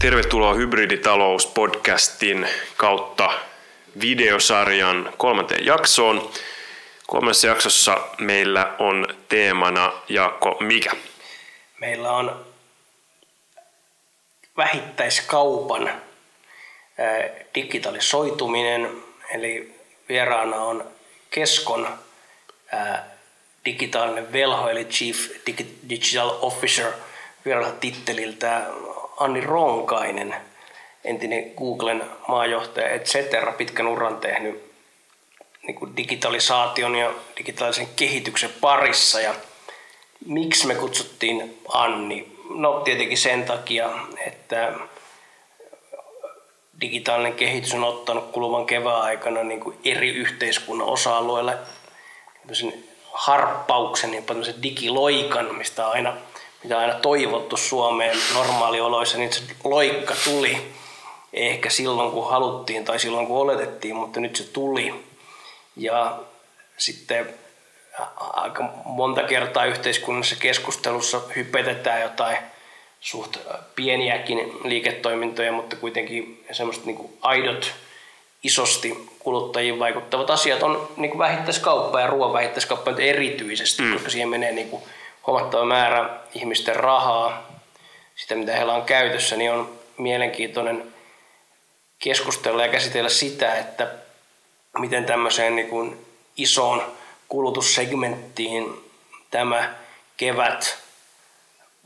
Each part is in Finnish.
Tervetuloa Hybriditalous-podcastin kautta videosarjan kolmanteen jaksoon. Kolmannessa jaksossa meillä on teemana, Jaakko, mikä? Meillä on vähittäiskaupan digitalisoituminen, eli vieraana on Keskon digitaalinen velho, eli Chief Digital Officer viralla titteliltä Anni Ronkainen, entinen Googlen maajohtaja, et cetera, pitkän uran tehnyt niin kuin digitalisaation ja digitaalisen kehityksen parissa. Ja miksi me kutsuttiin Anni? No tietenkin sen takia, että digitaalinen kehitys on ottanut kuluvan kevään aikana niin kuin eri yhteiskunnan osa-alueilla harppauksen, jopa digiloikan, mistä aina mitä aina toivottu Suomeen normaalioloissa, niin se loikka tuli ehkä silloin kun haluttiin tai silloin kun oletettiin, mutta nyt se tuli. Ja sitten aika monta kertaa yhteiskunnassa keskustelussa hypetetään jotain suht pieniäkin liiketoimintoja, mutta kuitenkin semmoiset niin aidot, isosti kuluttajiin vaikuttavat asiat on niin vähittäiskauppa ja ruoan vähittäiskauppa nyt erityisesti, mm. koska siihen menee niin kuin huomattava määrä ihmisten rahaa, sitä mitä heillä on käytössä, niin on mielenkiintoinen keskustella ja käsitellä sitä, että miten tämmöiseen niin kuin isoon kulutussegmenttiin tämä kevät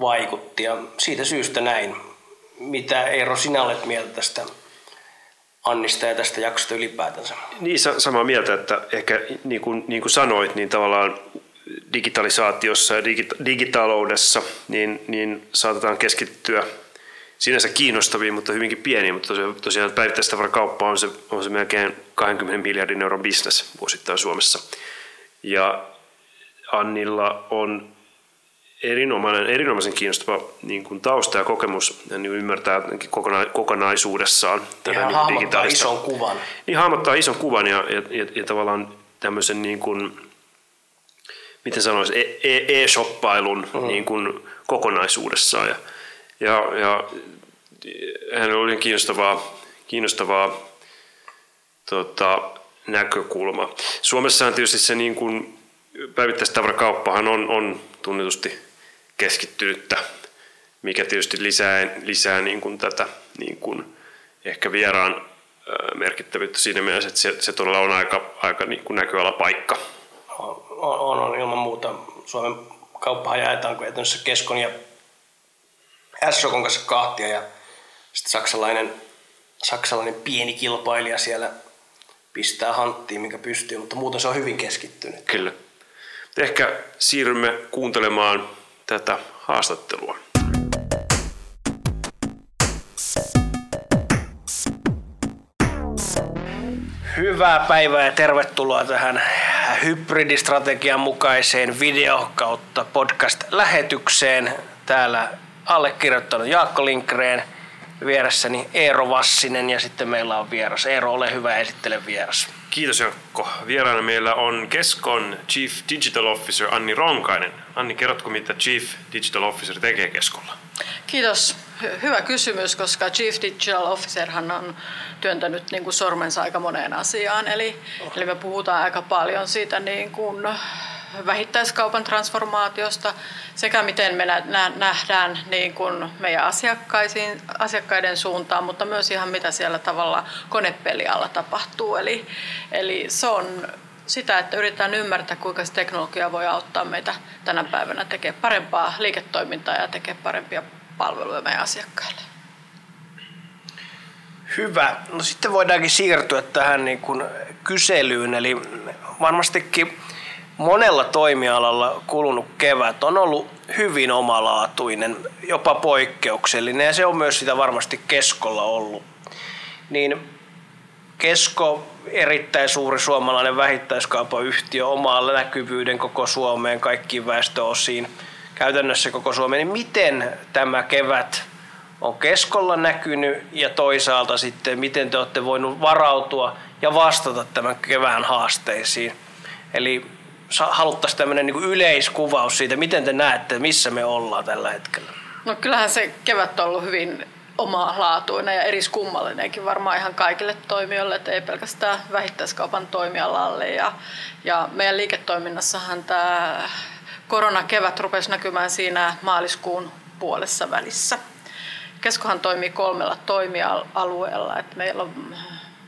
vaikutti. Ja siitä syystä näin. Mitä Eero sinä olet mieltä tästä Annista ja tästä jaksosta ylipäätänsä? Niin, samaa mieltä, että ehkä niin kuin, niin kuin sanoit, niin tavallaan digitalisaatiossa ja digitaloudessa, niin, niin saatetaan keskittyä sinänsä kiinnostaviin, mutta hyvinkin pieniin, mutta tosiaan, tosiaan päivittäistavarakauppa on se, on se melkein 20 miljardin euron bisnes vuosittain Suomessa. Ja Annilla on erinomainen, erinomaisen kiinnostava niin kuin tausta ja kokemus ja niin ymmärtää kokona, kokonaisuudessaan. Tätä niin hahmottaa ison kuvan. Niin hahmottaa ison kuvan ja, ja, ja, ja tavallaan tämmöisen niin kuin, miten sanoisi, e, e, e-shoppailun mm. niin kuin kokonaisuudessaan. Ja, ja, ja hän oli kiinnostavaa, kiinnostavaa tota, näkökulma. Suomessahan tietysti se niin kuin päivittäistavarakauppahan on, on tunnetusti keskittynyttä, mikä tietysti lisää, lisää niin kuin tätä niin kuin ehkä vieraan merkittävyyttä siinä mielessä, että se, se todella on aika, aika niin kuin näköalapaikka on, on, on ilman muuta. Suomen kauppahan jaetaan käytännössä Keskon ja SOKon kanssa kahtia ja sitten saksalainen, saksalainen pieni kilpailija siellä pistää hanttiin, mikä pystyy, mutta muuten se on hyvin keskittynyt. Kyllä. Ehkä siirrymme kuuntelemaan tätä haastattelua. Hyvää päivää ja tervetuloa tähän hybridistrategian mukaiseen video kautta podcast-lähetykseen. Täällä allekirjoittanut Jaakko Linkreen, vieressäni Eero Vassinen ja sitten meillä on vieras. Eero, ole hyvä esittele vieras. Kiitos Jaakko. Vieraana meillä on Keskon Chief Digital Officer Anni Ronkainen. Anni, kerrotko mitä Chief Digital Officer tekee Keskolla? Kiitos. Hyvä kysymys, koska Chief Digital Officerhan on työntänyt niin kuin sormensa aika moneen asiaan. Eli, oh. eli me puhutaan aika paljon siitä niin kuin vähittäiskaupan transformaatiosta sekä miten me nähdään niin kuin meidän asiakkaisiin, asiakkaiden suuntaan, mutta myös ihan mitä siellä tavalla konepelialla tapahtuu. Eli, eli se on sitä, että yritetään ymmärtää, kuinka se teknologia voi auttaa meitä tänä päivänä tekemään parempaa liiketoimintaa ja tekemään parempia palveluja meidän asiakkaille. Hyvä. No sitten voidaankin siirtyä tähän niin kuin kyselyyn. Eli varmastikin monella toimialalla kulunut kevät on ollut hyvin omalaatuinen, jopa poikkeuksellinen ja se on myös sitä varmasti Keskolla ollut. Niin Kesko, erittäin suuri suomalainen vähittäiskaupan yhtiö, omaa näkyvyyden koko Suomeen, kaikkiin väestöosiin, käytännössä koko Suomeen, niin miten tämä kevät on keskolla näkynyt ja toisaalta sitten miten te olette voinut varautua ja vastata tämän kevään haasteisiin. Eli haluttaisiin tämmöinen niin yleiskuvaus siitä, miten te näette, missä me ollaan tällä hetkellä. No kyllähän se kevät on ollut hyvin omalaatuinen ja eriskummallinenkin varmaan ihan kaikille toimijoille, että ei pelkästään vähittäiskaupan toimialalle. Ja, ja meidän liiketoiminnassahan tämä koronakevät rupesi näkymään siinä maaliskuun puolessa välissä. Keskohan toimii kolmella toimialueella, että meillä on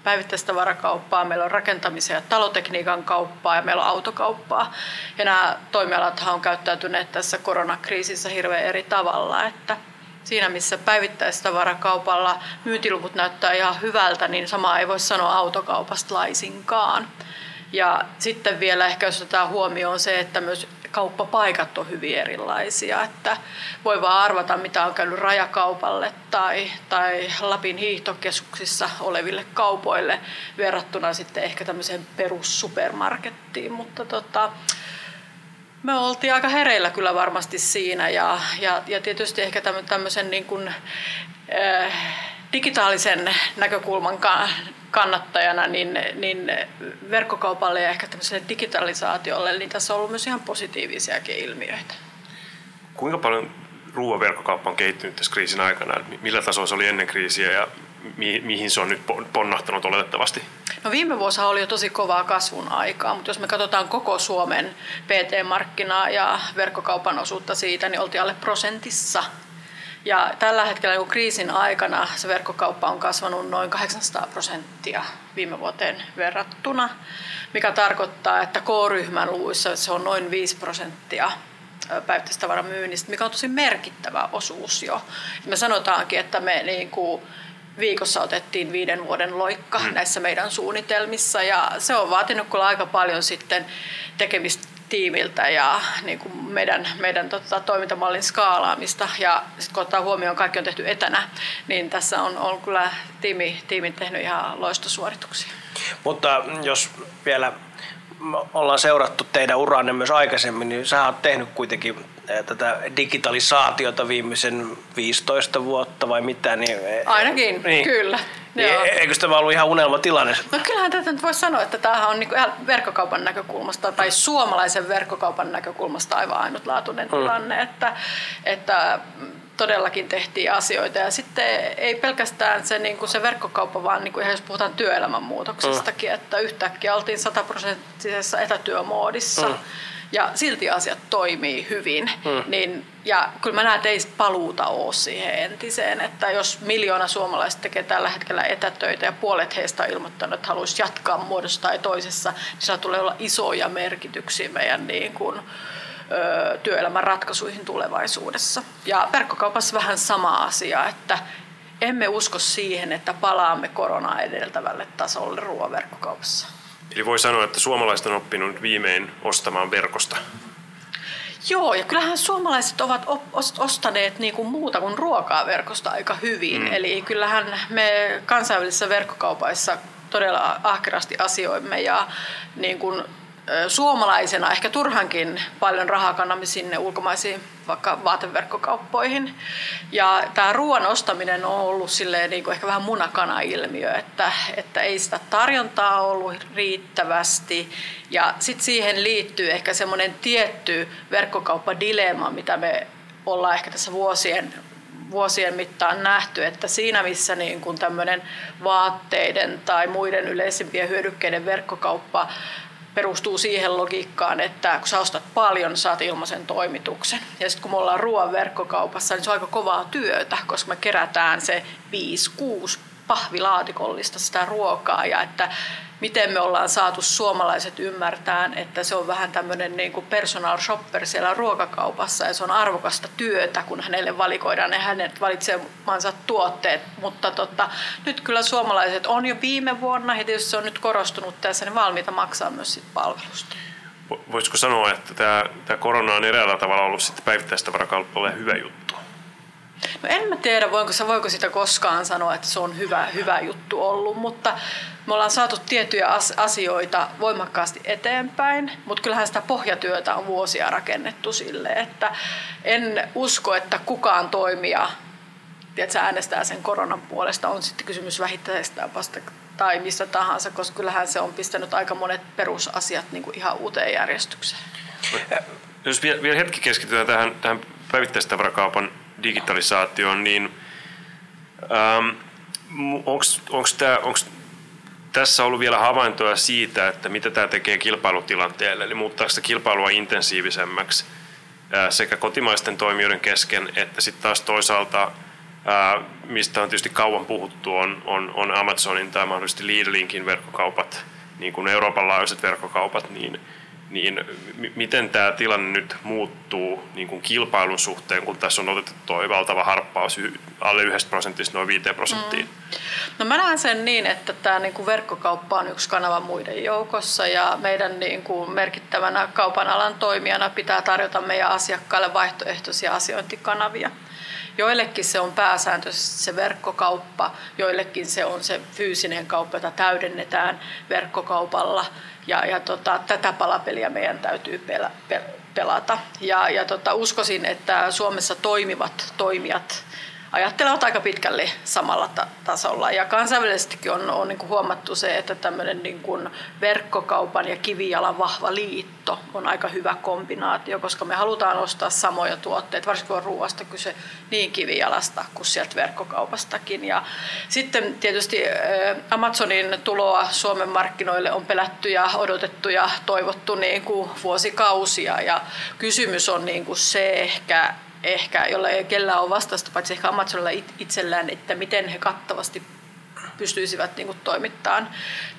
päivittäistä varakauppaa, meillä on rakentamisen ja talotekniikan kauppaa ja meillä on autokauppaa. Ja nämä toimialathan on käyttäytyneet tässä koronakriisissä hirveän eri tavalla, että siinä missä päivittäistavarakaupalla myyntiluvut näyttää ihan hyvältä, niin sama ei voi sanoa autokaupasta laisinkaan. Ja sitten vielä ehkä jos otetaan huomioon se, että myös kauppapaikat on hyvin erilaisia. Että voi vaan arvata, mitä on käynyt rajakaupalle tai, tai Lapin hiihtokeskuksissa oleville kaupoille verrattuna sitten ehkä tämmöiseen perussupermarkettiin. Mutta tota, me oltiin aika hereillä kyllä varmasti siinä ja, ja, ja tietysti ehkä tämmöisen niin kuin, äh, digitaalisen näkökulman kannattajana, niin, niin verkkokaupalle ja ehkä tämmöiselle digitalisaatiolle, niin tässä on ollut myös ihan positiivisiakin ilmiöitä. Kuinka paljon ruoan verkkokauppa on kehittynyt tässä kriisin aikana? Millä tasolla se oli ennen kriisiä ja mi- mihin se on nyt ponnahtanut oletettavasti? No viime vuosina oli jo tosi kovaa kasvun aikaa, mutta jos me katsotaan koko Suomen PT-markkinaa ja verkkokaupan osuutta siitä, niin oltiin alle prosentissa – ja tällä hetkellä kun kriisin aikana se verkkokauppa on kasvanut noin 800 prosenttia viime vuoteen verrattuna, mikä tarkoittaa, että K-ryhmän luvuissa se on noin 5 prosenttia päivittäistavaramyynnistä, mikä on tosi merkittävä osuus jo. Me sanotaankin, että me niin kuin viikossa otettiin viiden vuoden loikka mm. näissä meidän suunnitelmissa ja se on vaatinut kyllä aika paljon sitten tekemistä tiimiltä ja niin kuin meidän, meidän tota, toimintamallin skaalaamista. Ja sitten kun ottaa huomioon, kaikki on tehty etänä, niin tässä on, on kyllä tiimi, tiimi tehnyt ihan loistosuorituksia. Mutta jos vielä ollaan seurattu teidän uranne myös aikaisemmin, niin sä oot tehnyt kuitenkin eh, tätä digitalisaatiota viimeisen 15 vuotta vai mitä? Niin, eh, Ainakin, niin, kyllä. Niin, eikö tämä ollut ihan unelmatilanne? No kyllähän tätä nyt voisi sanoa, että tämähän on niinku verkkokaupan näkökulmasta tai suomalaisen verkkokaupan näkökulmasta aivan ainutlaatuinen mm. tilanne, että, että todellakin tehtiin asioita. Ja sitten ei pelkästään se, niin kuin se verkkokauppa, vaan niin kuin jos puhutaan työelämän muutoksestakin, mm. että yhtäkkiä oltiin sataprosenttisessa etätyömoodissa. Mm ja silti asiat toimii hyvin. Mm. Niin, ja kyllä mä näen, että ei paluuta ole siihen entiseen. Että jos miljoona suomalaista tekee tällä hetkellä etätöitä ja puolet heistä on ilmoittanut, että haluaisi jatkaa muodossa tai toisessa, niin sillä tulee olla isoja merkityksiä meidän niin kuin, ö, työelämän ratkaisuihin tulevaisuudessa. Ja verkkokaupassa vähän sama asia, että emme usko siihen, että palaamme koronaa edeltävälle tasolle ruoaverkkokaupassa. Eli voi sanoa, että suomalaiset on oppinut viimein ostamaan verkosta. Joo, ja kyllähän suomalaiset ovat ostaneet niin kuin muuta kuin ruokaa verkosta aika hyvin. Mm. Eli kyllähän me kansainvälisissä verkkokaupaissa todella ahkerasti asioimme ja niin kuin suomalaisena ehkä turhankin paljon rahaa kannamme sinne ulkomaisiin vaikka vaateverkkokauppoihin. Ja tämä ruoan ostaminen on ollut silleen niin kuin ehkä vähän munakana-ilmiö, että, että ei sitä tarjontaa ollut riittävästi. Ja sitten siihen liittyy ehkä semmoinen tietty verkkokauppadilemma, mitä me ollaan ehkä tässä vuosien vuosien mittaan nähty, että siinä missä niin kuin tämmöinen vaatteiden tai muiden yleisimpien hyödykkeiden verkkokauppa perustuu siihen logiikkaan, että kun sä ostat paljon, saat ilmaisen toimituksen. Ja sitten kun me ollaan ruoan verkkokaupassa, niin se on aika kovaa työtä, koska me kerätään se 5-6 pahvilaatikollista sitä ruokaa ja että miten me ollaan saatu suomalaiset ymmärtää, että se on vähän tämmöinen niin kuin personal shopper siellä ruokakaupassa ja se on arvokasta työtä, kun hänelle valikoidaan ne hänet valitsemansa tuotteet. Mutta tota, nyt kyllä suomalaiset on jo viime vuonna, ja tietysti se on nyt korostunut tässä, niin valmiita maksaa myös sit palvelusta. Voisiko sanoa, että tämä, tämä korona on eräällä tavalla ollut sitten päivittäistavarakaupalle hyvä juttu? No en mä tiedä, voinko, voiko sitä koskaan sanoa, että se on hyvä, hyvä juttu ollut, mutta me ollaan saatu tiettyjä asioita voimakkaasti eteenpäin, mutta kyllähän sitä pohjatyötä on vuosia rakennettu sille, että en usko, että kukaan toimija tiedätkö, äänestää sen koronan puolesta, on sitten kysymys vähittäisestä tai mistä tahansa, koska kyllähän se on pistänyt aika monet perusasiat niin kuin ihan uuteen järjestykseen. Jos vielä hetki keskitytään tähän, tähän päivittäistavarakaupan digitalisaatioon, niin Ähm, Onko tässä ollut vielä havaintoja siitä, että mitä tämä tekee kilpailutilanteelle, eli muuttaa sitä kilpailua intensiivisemmäksi sekä kotimaisten toimijoiden kesken, että sitten taas toisaalta, mistä on tietysti kauan puhuttu, on, on, on Amazonin tai mahdollisesti Lidlinkin verkkokaupat, niin kuin Euroopan laajuiset verkkokaupat, niin – niin miten tämä tilanne nyt muuttuu niin kuin kilpailun suhteen, kun tässä on otettu tuo valtava harppaus alle yhdestä prosentista noin 5 prosenttiin? Mm. No mä näen sen niin, että tämä niin kuin verkkokauppa on yksi kanava muiden joukossa ja meidän niin kuin merkittävänä kaupan alan toimijana pitää tarjota meidän asiakkaille vaihtoehtoisia asiointikanavia. Joillekin se on pääsääntöisesti se verkkokauppa, joillekin se on se fyysinen kauppa, jota täydennetään verkkokaupalla – ja, ja tota, tätä palapeliä meidän täytyy pelä, pelata. Ja, ja tota, uskoisin, että Suomessa toimivat toimijat ajattelevat aika pitkälle samalla ta- tasolla. Ja kansainvälisestikin on, on niin kuin huomattu se, että tämmöinen niin kuin verkkokaupan ja kivijalan vahva liitto on aika hyvä kombinaatio, koska me halutaan ostaa samoja tuotteita, varsinkin on ruoasta kyse niin kivijalasta kuin sieltä verkkokaupastakin. Ja sitten tietysti Amazonin tuloa Suomen markkinoille on pelätty ja odotettu ja toivottu niin kuin vuosikausia. Ja kysymys on niin kuin se ehkä, ehkä, jolla ei kellään ole vastausta, paitsi ehkä Amazonilla itsellään, että miten he kattavasti pystyisivät niin kuin, toimittamaan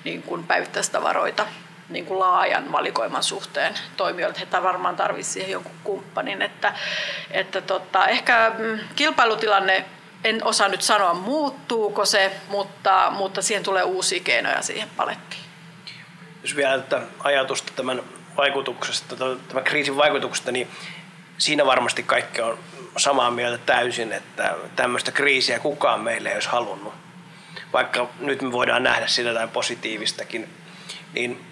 niin kuin päivittäistavaroita niin kuin laajan valikoiman suhteen toimijoille. He varmaan tarvitsisivat siihen jonkun kumppanin. Että, että tota, ehkä mm, kilpailutilanne, en osaa nyt sanoa muuttuuko se, mutta, mutta siihen tulee uusia keinoja siihen palettiin. Jos vielä tätä ajatusta tämän vaikutuksesta, tämän kriisin vaikutuksesta, niin siinä varmasti kaikki on samaa mieltä täysin, että tämmöistä kriisiä kukaan meille ei olisi halunnut. Vaikka nyt me voidaan nähdä sitä jotain positiivistakin, niin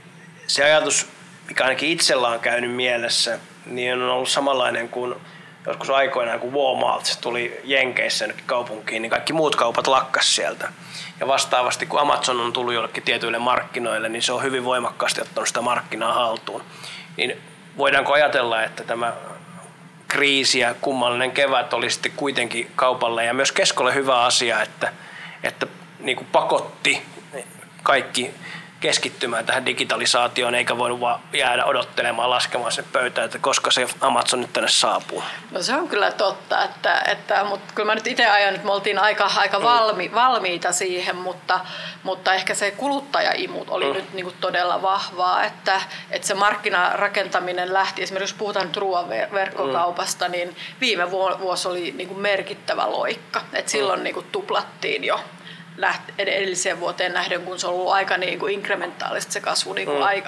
se ajatus, mikä ainakin itsellä on käynyt mielessä, niin on ollut samanlainen kuin joskus aikoinaan, kun Walmart tuli Jenkeissä nyt kaupunkiin, niin kaikki muut kaupat lakkas sieltä. Ja vastaavasti, kun Amazon on tullut jollekin tietyille markkinoille, niin se on hyvin voimakkaasti ottanut sitä markkinaa haltuun. Niin voidaanko ajatella, että tämä kriisi ja kummallinen kevät oli sitten kuitenkin kaupalle. Ja myös keskolle hyvä asia, että, että niin kuin pakotti kaikki keskittymään tähän digitalisaatioon, eikä voinut vaan jäädä odottelemaan laskemaan sen pöytään, että koska se Amazon nyt tänne saapuu. No se on kyllä totta, että, että mutta kyllä mä nyt itse ajan, että me oltiin aika, aika mm. valmi, valmiita siihen, mutta, mutta ehkä se kuluttajaimut oli mm. nyt niin kuin todella vahvaa, että, että se markkinarakentaminen lähti, esimerkiksi jos puhutaan nyt ruoaverkkokaupasta, mm. niin viime vuosi oli niin kuin merkittävä loikka, että silloin mm. niin kuin tuplattiin jo edelliseen vuoteen nähden, kun se on ollut aika niin kuin inkrementaalista se kasvu niin kuin mm.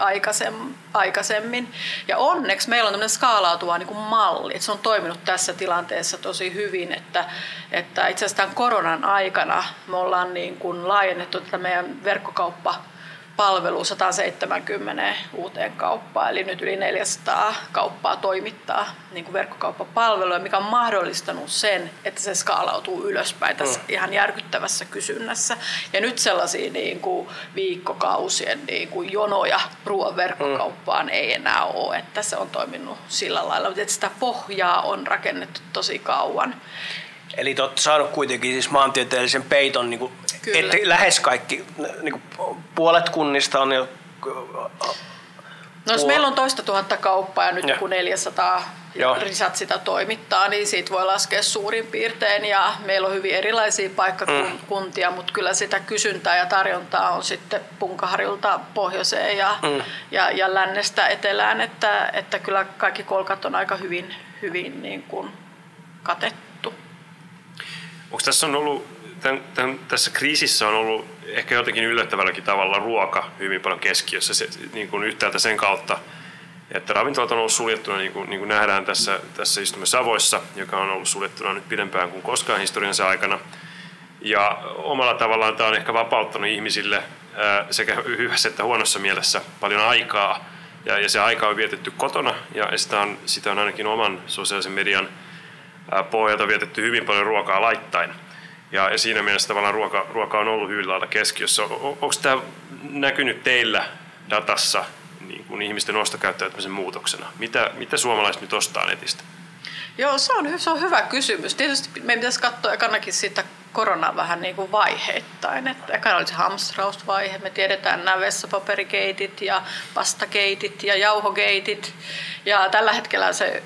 aikaisemmin. Ja onneksi meillä on tämmöinen skaalautuva niin kuin malli, että se on toiminut tässä tilanteessa tosi hyvin, että, että itse asiassa tämän koronan aikana me ollaan niin kuin laajennettu tätä meidän verkkokauppa palvelu 170 uuteen kauppaan, eli nyt yli 400 kauppaa toimittaa niin kuin verkkokauppapalveluja, mikä on mahdollistanut sen, että se skaalautuu ylöspäin tässä mm. ihan järkyttävässä kysynnässä. Ja nyt sellaisia niin kuin viikkokausien niin kuin jonoja ruoan verkkokauppaan mm. ei enää ole, että se on toiminut sillä lailla, että sitä pohjaa on rakennettu tosi kauan. Eli te olette saanut kuitenkin siis maantieteellisen peiton, niin kuin, että lähes kaikki, niin kuin, puolet kunnista on jo... No jos meillä on toista tuhatta kauppaa ja nyt ja. kun 400 Joo. risat sitä toimittaa, niin siitä voi laskea suurin piirtein. Ja meillä on hyvin erilaisia paikkakuntia, mm. mutta kyllä sitä kysyntää ja tarjontaa on sitten Punkaharjulta pohjoiseen ja, mm. ja, ja lännestä etelään, että, että kyllä kaikki kolkat on aika hyvin, hyvin niin kuin katettu. Onko tässä on ollut, tämän, tämän, tässä kriisissä on ollut ehkä jotenkin yllättävälläkin tavalla ruoka hyvin paljon keskiössä se, niin kuin yhtäältä sen kautta, että ravintolat on ollut suljettuna, niin kuin, niin kuin nähdään tässä, tässä istumme Savoissa, joka on ollut suljettuna nyt pidempään kuin koskaan historiansa aikana. Ja omalla tavallaan tämä on ehkä vapauttanut ihmisille sekä hyvässä että huonossa mielessä paljon aikaa. Ja, ja se aika on vietetty kotona ja sitä on, sitä on ainakin oman sosiaalisen median – pohjalta vietetty hyvin paljon ruokaa laittain. Ja, siinä mielessä tavallaan ruoka, ruoka on ollut hyvin lailla keskiössä. Onko tämä näkynyt teillä datassa niin kuin ihmisten ostokäyttäytymisen muutoksena? Mitä, mitä suomalaiset nyt ostaa netistä? Joo, se on, se on hyvä kysymys. Tietysti meidän pitäisi katsoa ekanakin sitä korona vähän niin kuin vaiheittain. Että eka oli se hamstrausvaihe, me tiedetään nämä vessapaperikeitit ja pastakeitit ja jauhokeitit. Ja tällä hetkellä se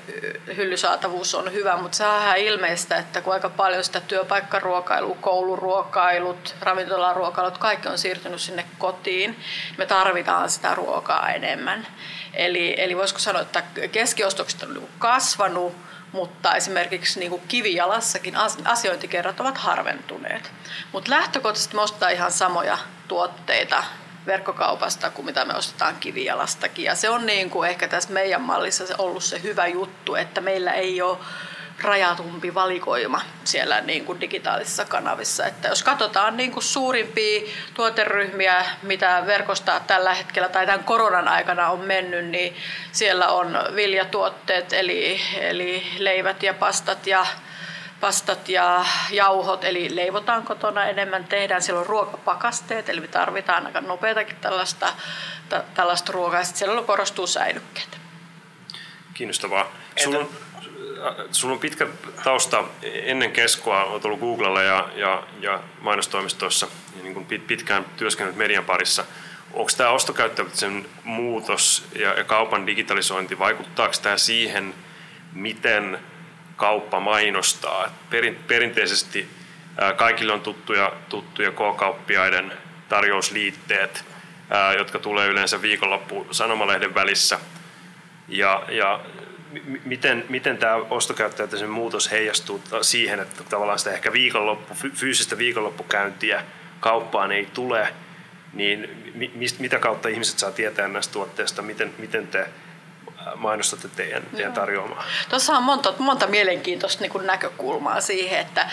hyllysaatavuus on hyvä, mutta se on ihan ilmeistä, että kun aika paljon sitä työpaikkaruokailua, kouluruokailut, ravintolaruokailut, kaikki on siirtynyt sinne kotiin, me tarvitaan sitä ruokaa enemmän. Eli, eli voisiko sanoa, että keskiostokset on niinku kasvanut, mutta esimerkiksi niin kuin kivijalassakin asiointikerrat ovat harventuneet. Mutta lähtökohtaisesti me ostetaan ihan samoja tuotteita verkkokaupasta kuin mitä me ostetaan kivijalastakin. Ja se on niin kuin ehkä tässä meidän mallissa ollut se hyvä juttu, että meillä ei ole rajatumpi valikoima siellä niin kuin digitaalisissa kanavissa. Että jos katsotaan niin kuin suurimpia tuoteryhmiä, mitä verkosta tällä hetkellä tai tämän koronan aikana on mennyt, niin siellä on viljatuotteet, eli, eli leivät ja pastat ja pastat ja jauhot, eli leivotaan kotona enemmän, tehdään silloin ruokapakasteet, eli me tarvitaan aika nopeatakin tällaista, tällaista ruokaa, sitten siellä korostuu säilykkeet. Kiinnostavaa. Sulla on, sulla on pitkä tausta ennen keskoa, olet ollut Googlella ja, ja, ja mainostoimistoissa ja niin kuin pitkään työskennellyt median parissa. Onko tämä ostokäyttäytymisen muutos ja, ja kaupan digitalisointi, vaikuttaako tämä siihen, miten kauppa mainostaa? Perin, perinteisesti kaikille on tuttuja, tuttuja K-kauppiaiden tarjousliitteet, jotka tulee yleensä viikonloppu sanomalehden välissä. Ja, ja miten, miten tämä ostokäyttäytymisen muutos heijastuu siihen, että tavallaan sitä ehkä viikonloppu, fyysistä viikonloppukäyntiä kauppaan ei tule, niin mistä, mitä kautta ihmiset saa tietää näistä tuotteista, miten, miten te mainostatte teidän, teidän tarjoamaan? Tuossa on monta, monta mielenkiintoista niin näkökulmaa siihen, että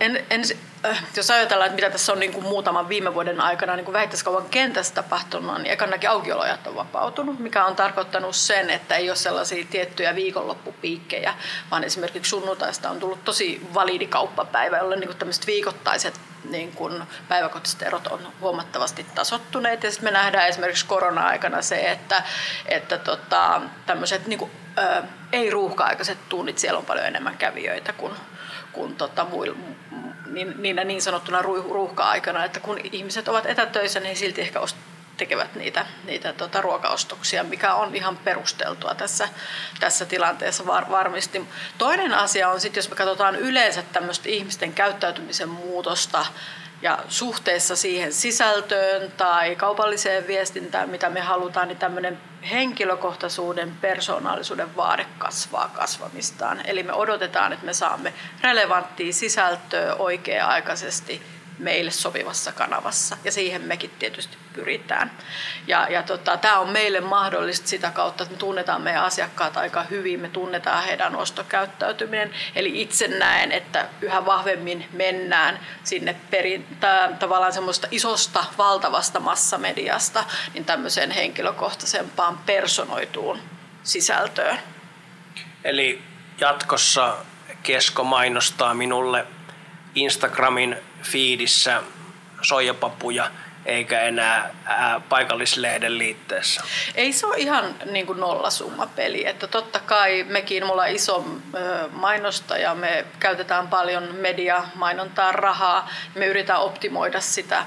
en, en, äh, jos ajatellaan, että mitä tässä on niin kuin muutaman viime vuoden aikana niin vähittäiskaupan kentässä tapahtunut, niin ekanakin aukiolojat on vapautunut, mikä on tarkoittanut sen, että ei ole sellaisia tiettyjä viikonloppupiikkejä, vaan esimerkiksi sunnuntaista on tullut tosi validi kauppapäivä, jolle niin tämmöiset viikoittaiset niin kuin päiväkohtaiset erot on huomattavasti tasottuneet. Ja sitten me nähdään esimerkiksi korona-aikana se, että, että tota, tämmöiset niin kuin, ö, ei-ruuhka-aikaiset tunnit, siellä on paljon enemmän kävijöitä kuin, kuin tota, muilla, niin, niin, niin sanottuna ruuhka-aikana, että kun ihmiset ovat etätöissä, niin silti ehkä tekevät niitä, niitä tota, ruokaostoksia, mikä on ihan perusteltua tässä, tässä tilanteessa var, varmasti. Toinen asia on sitten, jos me katsotaan yleensä tämmöistä ihmisten käyttäytymisen muutosta, ja suhteessa siihen sisältöön tai kaupalliseen viestintään, mitä me halutaan, niin tämmöinen henkilökohtaisuuden, persoonallisuuden vaade kasvaa kasvamistaan. Eli me odotetaan, että me saamme relevanttia sisältöä oikea-aikaisesti meille sopivassa kanavassa ja siihen mekin tietysti pyritään. Ja, ja tota, tämä on meille mahdollista sitä kautta, että me tunnetaan meidän asiakkaat aika hyvin, me tunnetaan heidän ostokäyttäytyminen. Eli itse näen, että yhä vahvemmin mennään sinne perin, tää, tavallaan semmoista isosta, valtavasta massamediasta, niin tämmöiseen henkilökohtaisempaan personoituun sisältöön. Eli jatkossa Kesko mainostaa minulle Instagramin fiidissä soijapapuja eikä enää ää, paikallislehden liitteessä. Ei se ole ihan niin kuin nollasummapeli. Että totta kai mekin, mulla on iso mainosta ja me käytetään paljon media-mainontaa rahaa. Me yritetään optimoida sitä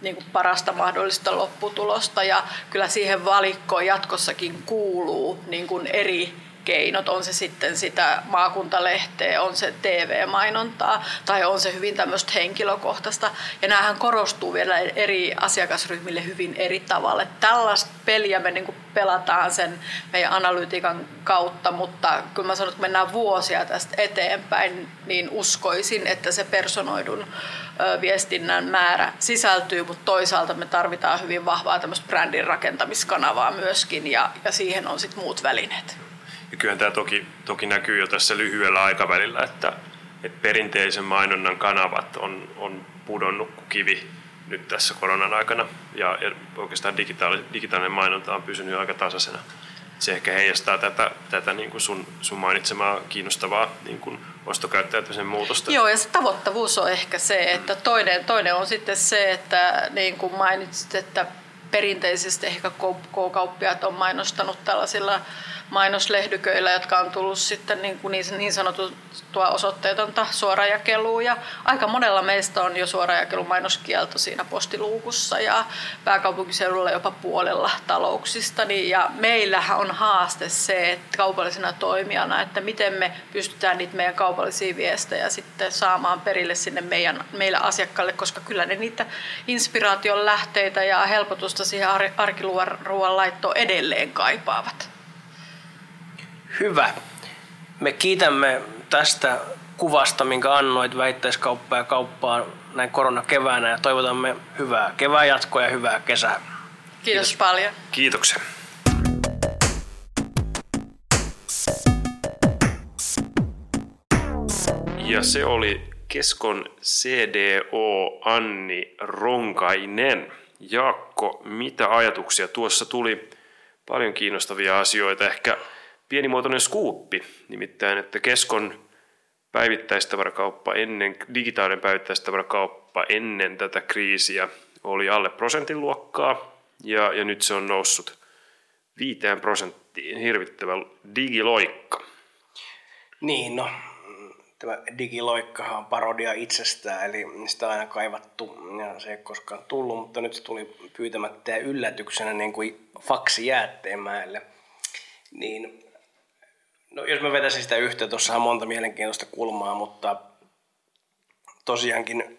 niin kuin parasta mahdollista lopputulosta ja kyllä siihen valikkoon jatkossakin kuuluu niin kuin eri keinot, on se sitten sitä maakuntalehteä, on se TV-mainontaa tai on se hyvin tämmöistä henkilökohtaista. Ja näähän korostuu vielä eri asiakasryhmille hyvin eri tavalla. Tällaista peliä me niin pelataan sen meidän analytiikan kautta, mutta kun mä sanon, että mennään vuosia tästä eteenpäin, niin uskoisin, että se personoidun viestinnän määrä sisältyy, mutta toisaalta me tarvitaan hyvin vahvaa tämmöistä brändin rakentamiskanavaa myöskin ja, ja siihen on sitten muut välineet. Ja kyllähän tämä toki, toki näkyy jo tässä lyhyellä aikavälillä, että, että perinteisen mainonnan kanavat on, on pudonnut kuin kivi nyt tässä koronan aikana ja, ja oikeastaan digitaali, digitaalinen mainonta on pysynyt aika tasaisena. Se ehkä heijastaa tätä, tätä niin kuin sun, sun mainitsemaa kiinnostavaa niin kuin ostokäyttäytymisen muutosta. Joo, ja se tavoittavuus on ehkä se, että toinen, toinen on sitten se, että niin kuin mainitsit, että perinteisesti ehkä K-kauppiaat on mainostanut tällaisilla mainoslehdyköillä, jotka on tullut sitten niin, kuin niin sanottua osoitteetonta suorajakelua. Ja aika monella meistä on jo suorajakelun mainoskielto siinä postiluukussa ja pääkaupunkiseudulla jopa puolella talouksista. Niin, ja meillähän on haaste se, että kaupallisena toimijana, että miten me pystytään niitä meidän kaupallisia viestejä sitten saamaan perille sinne meidän, meillä asiakkaille, koska kyllä ne niitä inspiraation lähteitä ja helpotusta siihen arkiruoan laittoon edelleen kaipaavat. Hyvä. Me kiitämme tästä kuvasta, minkä annoit väittäiskauppaa ja kauppaa näin koronakeväänä ja toivotamme hyvää kevään jatkoa ja hyvää kesää. Kiitos, Kiitos. paljon. Kiitoksia. Ja se oli Keskon CDO Anni Ronkainen. Jaakko, mitä ajatuksia tuossa tuli? Paljon kiinnostavia asioita. Ehkä pienimuotoinen skuuppi, nimittäin, että Keskon päivittäistavarakauppa ennen, digitaalinen päivittäistavarakauppa ennen tätä kriisiä oli alle prosentin luokkaa, ja, ja nyt se on noussut viiteen prosenttiin. Hirvittävä digiloikka. Niin, no tämä digiloikkahan on parodia itsestään, eli sitä on aina kaivattu ja se ei koskaan tullut, mutta nyt se tuli pyytämättä ja yllätyksenä niin kuin faksi jäätteenmäelle. Niin, no jos mä vetäisin sitä yhteen, tuossa on monta mielenkiintoista kulmaa, mutta tosiaankin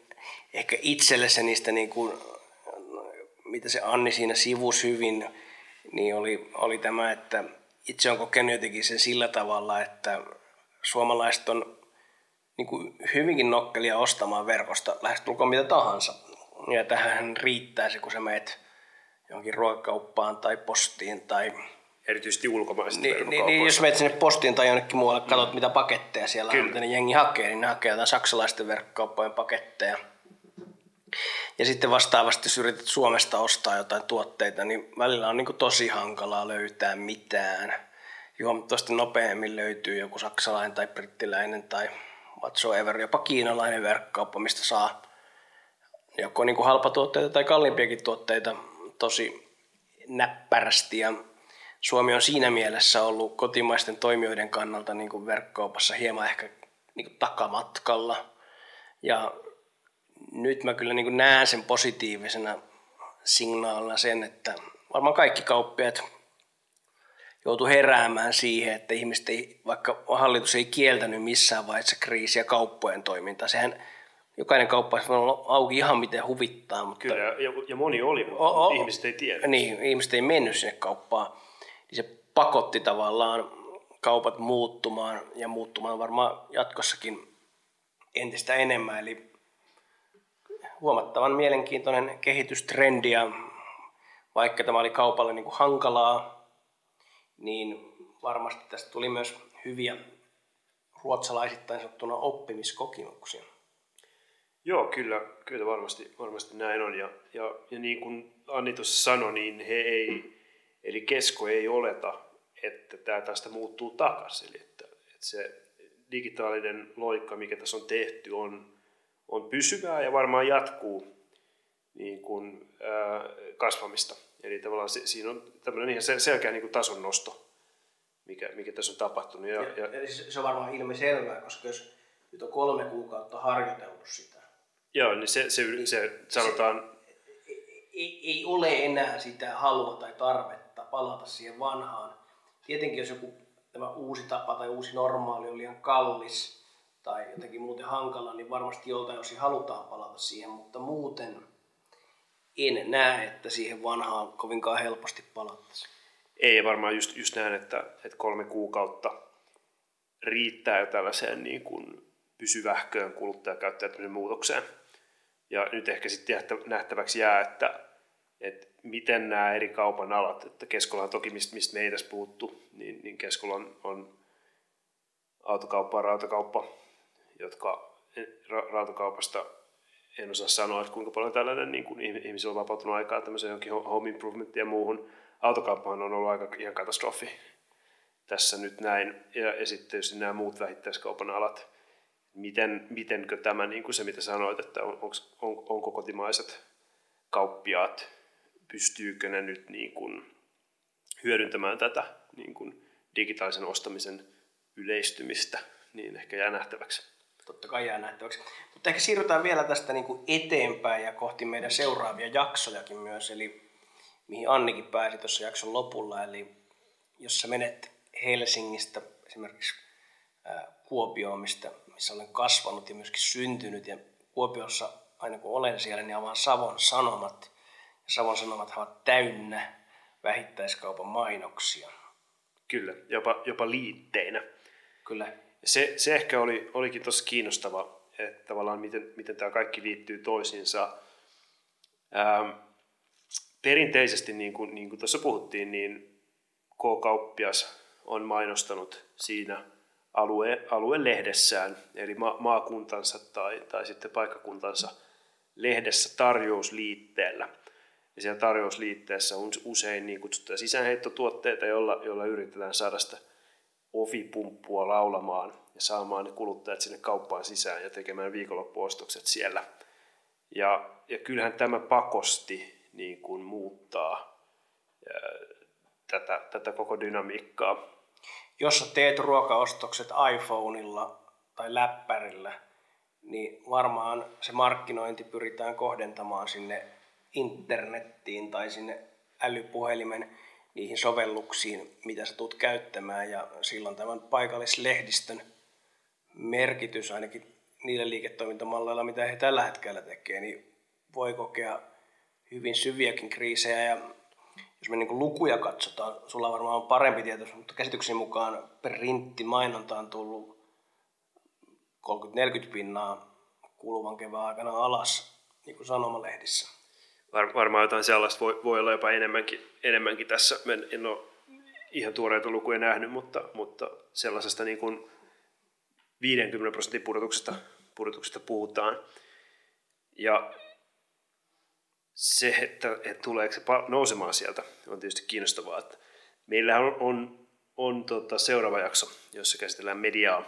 ehkä itselle se niistä, niin kuin, mitä se Anni siinä sivus hyvin, niin oli, oli tämä, että itse on kokenut jotenkin sen sillä tavalla, että suomalaiset on niin kuin hyvinkin nokkelia ostamaan verkosta lähestulkoon mitä tahansa. Ja tähän riittää se, kun sä meet johonkin ruokakauppaan tai postiin tai... Erityisesti ulkomaisesti niin, niin, niin, jos menet sinne postiin tai jonnekin muualle, katsot mm. mitä paketteja siellä Kyllä. on, mitä ne jengi hakee, niin ne hakee jotain saksalaisten verkkokauppojen paketteja. Ja sitten vastaavasti, jos yrität Suomesta ostaa jotain tuotteita, niin välillä on niin tosi hankalaa löytää mitään. Huomattavasti nopeammin löytyy joku saksalainen tai brittiläinen tai whatsoever, jopa kiinalainen verkkokauppa, mistä saa joko niin halpatuotteita tai kalliimpiakin tuotteita tosi näppärästi. Ja Suomi on siinä mielessä ollut kotimaisten toimijoiden kannalta niin kuin verkkokaupassa hieman ehkä niin kuin takamatkalla. Ja nyt mä kyllä niin kuin näen sen positiivisena signaalina sen, että varmaan kaikki kauppiaat joutui heräämään siihen, että ihmiset ei, vaikka hallitus ei kieltänyt missään vaiheessa kriisiä kauppojen toimintaa, sehän jokainen kauppa on auki ihan miten huvittaa. Mutta Kyllä, ja, ja moni oli, mutta o, o, ihmiset ei tiedä. Niin, ihmiset ei mennyt sinne kauppaan. Niin se pakotti tavallaan kaupat muuttumaan ja muuttumaan varmaan jatkossakin entistä enemmän. Eli huomattavan mielenkiintoinen kehitystrendi ja vaikka tämä oli kaupalle niin kuin hankalaa, niin varmasti tästä tuli myös hyviä ruotsalaisittain sanottuna oppimiskokimuksia. Joo, kyllä, kyllä varmasti, varmasti näin on. Ja, ja, ja niin kuin Anni tuossa sanoi, niin he ei, eli Kesko ei oleta, että tämä tästä muuttuu takaisin. Eli että, että se digitaalinen loikka, mikä tässä on tehty, on, on pysyvää ja varmaan jatkuu niin kuin, ää, kasvamista. Eli tavallaan se, siinä on tämmöinen ihan selkeä niin kuin tason nosto, mikä, mikä tässä on tapahtunut. Ja, ja, ja, se on varmaan ilmiselvää, koska jos nyt on kolme kuukautta harjoiteltu sitä. Joo, niin se, se, niin se sanotaan... Se, ei, ei ole enää sitä halua tai tarvetta palata siihen vanhaan. Tietenkin jos joku tämä uusi tapa tai uusi normaali on liian kallis tai jotenkin muuten hankala, niin varmasti joltain osin halutaan palata siihen, mutta muuten en näe, että siihen vanhaan kovinkaan helposti palattaisiin. Ei varmaan just, just näin, että, että kolme kuukautta riittää jo tällaiseen niin kuin pysyvähköön kuluttajakäyttäytymisen muutokseen. Ja nyt ehkä sitten nähtäväksi jää, että, että miten nämä eri kaupan alat, että Keskola on toki, mistä, mistä me ei tässä puhuttu, niin, niin Keskola on, on autokauppa rautakauppa, jotka rautakaupasta en osaa sanoa, että kuinka paljon tällainen niin kuin ihmisillä on vapautunut aikaa tämmöiseen johonkin home improvement ja muuhun. Autokauppahan on ollut aika ihan katastrofi tässä nyt näin. Ja, sitten tietysti nämä muut vähittäiskaupan alat. Miten, mitenkö tämä, niin kuin se mitä sanoit, että on, on, onko kotimaiset kauppiaat, pystyykö ne nyt niin kuin hyödyntämään tätä niin kuin digitaalisen ostamisen yleistymistä, niin ehkä jää nähtäväksi. Totta kai jää nähtäväksi. Mutta ehkä siirrytään vielä tästä niin kuin eteenpäin ja kohti meidän seuraavia jaksojakin myös, eli mihin Annikin pääsi tuossa jakson lopulla, eli jos sä menet Helsingistä esimerkiksi Kuopioon, mistä, missä olen kasvanut ja myöskin syntynyt, ja Kuopiossa aina kun olen siellä, niin avaan Savon Sanomat, Savon Sanomat ovat täynnä vähittäiskaupan mainoksia. Kyllä, jopa, jopa liitteinä. Kyllä. Se, se ehkä oli, olikin tosi kiinnostava, että tavallaan miten, miten tämä kaikki liittyy toisiinsa. Ähm, perinteisesti, niin kuin, niin kuin tuossa puhuttiin, niin K-kauppias on mainostanut siinä alue, aluelehdessään, eli ma- maakuntansa tai, tai sitten paikkakuntansa lehdessä tarjousliitteellä. Ja siellä tarjousliitteessä on usein niin kutsuttuja sisäänheittotuotteita, joilla, joilla yritetään saada sitä ofipumppua laulamaan ja saamaan ne kuluttajat sinne kauppaan sisään ja tekemään viikonloppuostokset siellä. Ja, ja kyllähän tämä pakosti niin kuin muuttaa ja, tätä, tätä koko dynamiikkaa. Jos sä teet ruokaostokset iPhoneilla tai läppärillä, niin varmaan se markkinointi pyritään kohdentamaan sinne internettiin tai sinne älypuhelimen niihin sovelluksiin, mitä sä tulet käyttämään. Ja silloin tämän paikallislehdistön merkitys ainakin niillä liiketoimintamalleilla, mitä he tällä hetkellä tekee, niin voi kokea hyvin syviäkin kriisejä. Ja jos me niin lukuja katsotaan, sulla varmaan on parempi tieto, mutta käsitykseni mukaan printtimainonta on tullut 30-40 pinnaa kuluvan kevään aikana alas niin kuin sanomalehdissä. Var, varmaan jotain sellaista voi, voi olla jopa enemmänkin, enemmänkin tässä. En, en ole ihan tuoreita lukuja nähnyt, mutta, mutta sellaisesta niin kuin 50 prosentin pudotuksesta, pudotuksesta puhutaan. Ja se, että, että tuleeko se nousemaan sieltä, on tietysti kiinnostavaa. Että meillähän on, on, on tota seuraava jakso, jossa käsitellään mediaa,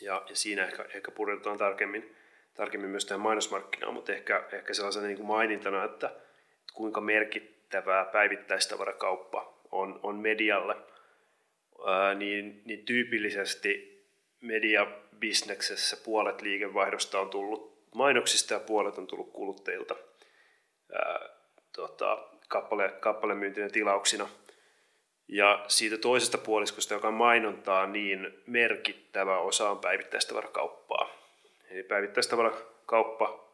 ja, ja siinä ehkä, ehkä pureudutaan tarkemmin, tarkemmin myös tähän mainosmarkkinaan, mutta ehkä, ehkä sellaisena niin kuin mainintana, että, että kuinka merkittävää päivittäistavarakauppa on, on medialle, ää, niin, niin tyypillisesti mediabisneksessä puolet liikevaihdosta on tullut mainoksista ja puolet on tullut kuluttajilta ää, tota, kappale, kappalemyyntinen tilauksina. Ja siitä toisesta puoliskosta, joka on mainontaa, niin merkittävä osa on päivittäistavarakauppaa. Eli päivittäistavarakauppa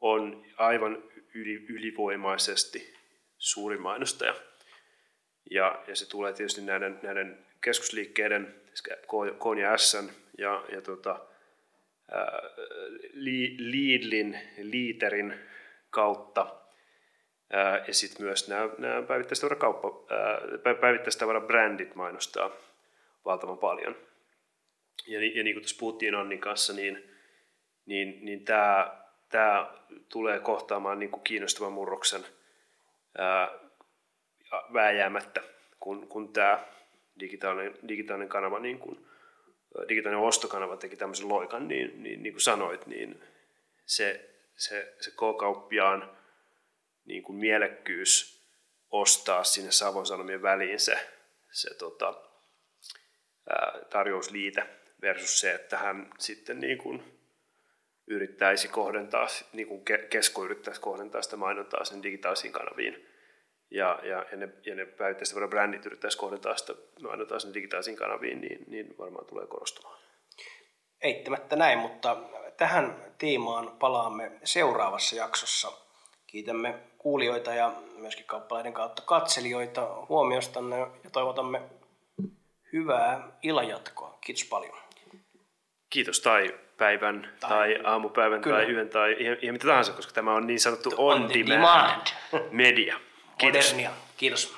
on aivan yli, ylivoimaisesti suuri mainostaja. Ja, ja se tulee tietysti näiden, näiden keskusliikkeiden, K ja S ja, ja tota, Lidlin, Liiterin kautta. Ja sitten myös nämä, nämä päivittäistavara-brändit mainostaa valtavan paljon. Ja, ja niin kuin tuossa puhuttiin Annin kanssa, niin, niin, niin tämä, tämä tulee kohtaamaan niin kuin kiinnostavan murroksen ää, vääjäämättä, kun, kun tämä digitaalinen, digitaalinen kanava, niin kuin, digitaalinen ostokanava teki tämmöisen loikan, niin, niin, niin kuin sanoit, niin se, se, se K-kauppiaan niin kuin mielekkyys ostaa sinne Savon Sanomien väliin se, se tota, ää, tarjousliite versus se, että hän sitten niin kuin yrittäisi kohdentaa, niin kuin kesko yrittäisi kohdentaa sitä mainontaa sen digitaalisiin kanaviin. Ja, ja, ja ne, ja ne päivittäiset brändit yrittäisi kohdentaa sitä mainontaa sen digitaalisiin kanaviin, niin, niin varmaan tulee korostumaan. Eittämättä näin, mutta tähän teemaan palaamme seuraavassa jaksossa. Kiitämme kuulijoita ja myöskin kauppaleiden kautta katselijoita huomiostanne ja toivotamme hyvää illanjatkoa. Kiitos paljon. Kiitos tai päivän tai, tai aamupäivän Kyllä. tai yön tai ihan, ihan mitä tahansa, koska tämä on niin sanottu on, on demand, demand media. Kiitos. Modernia. Kiitos.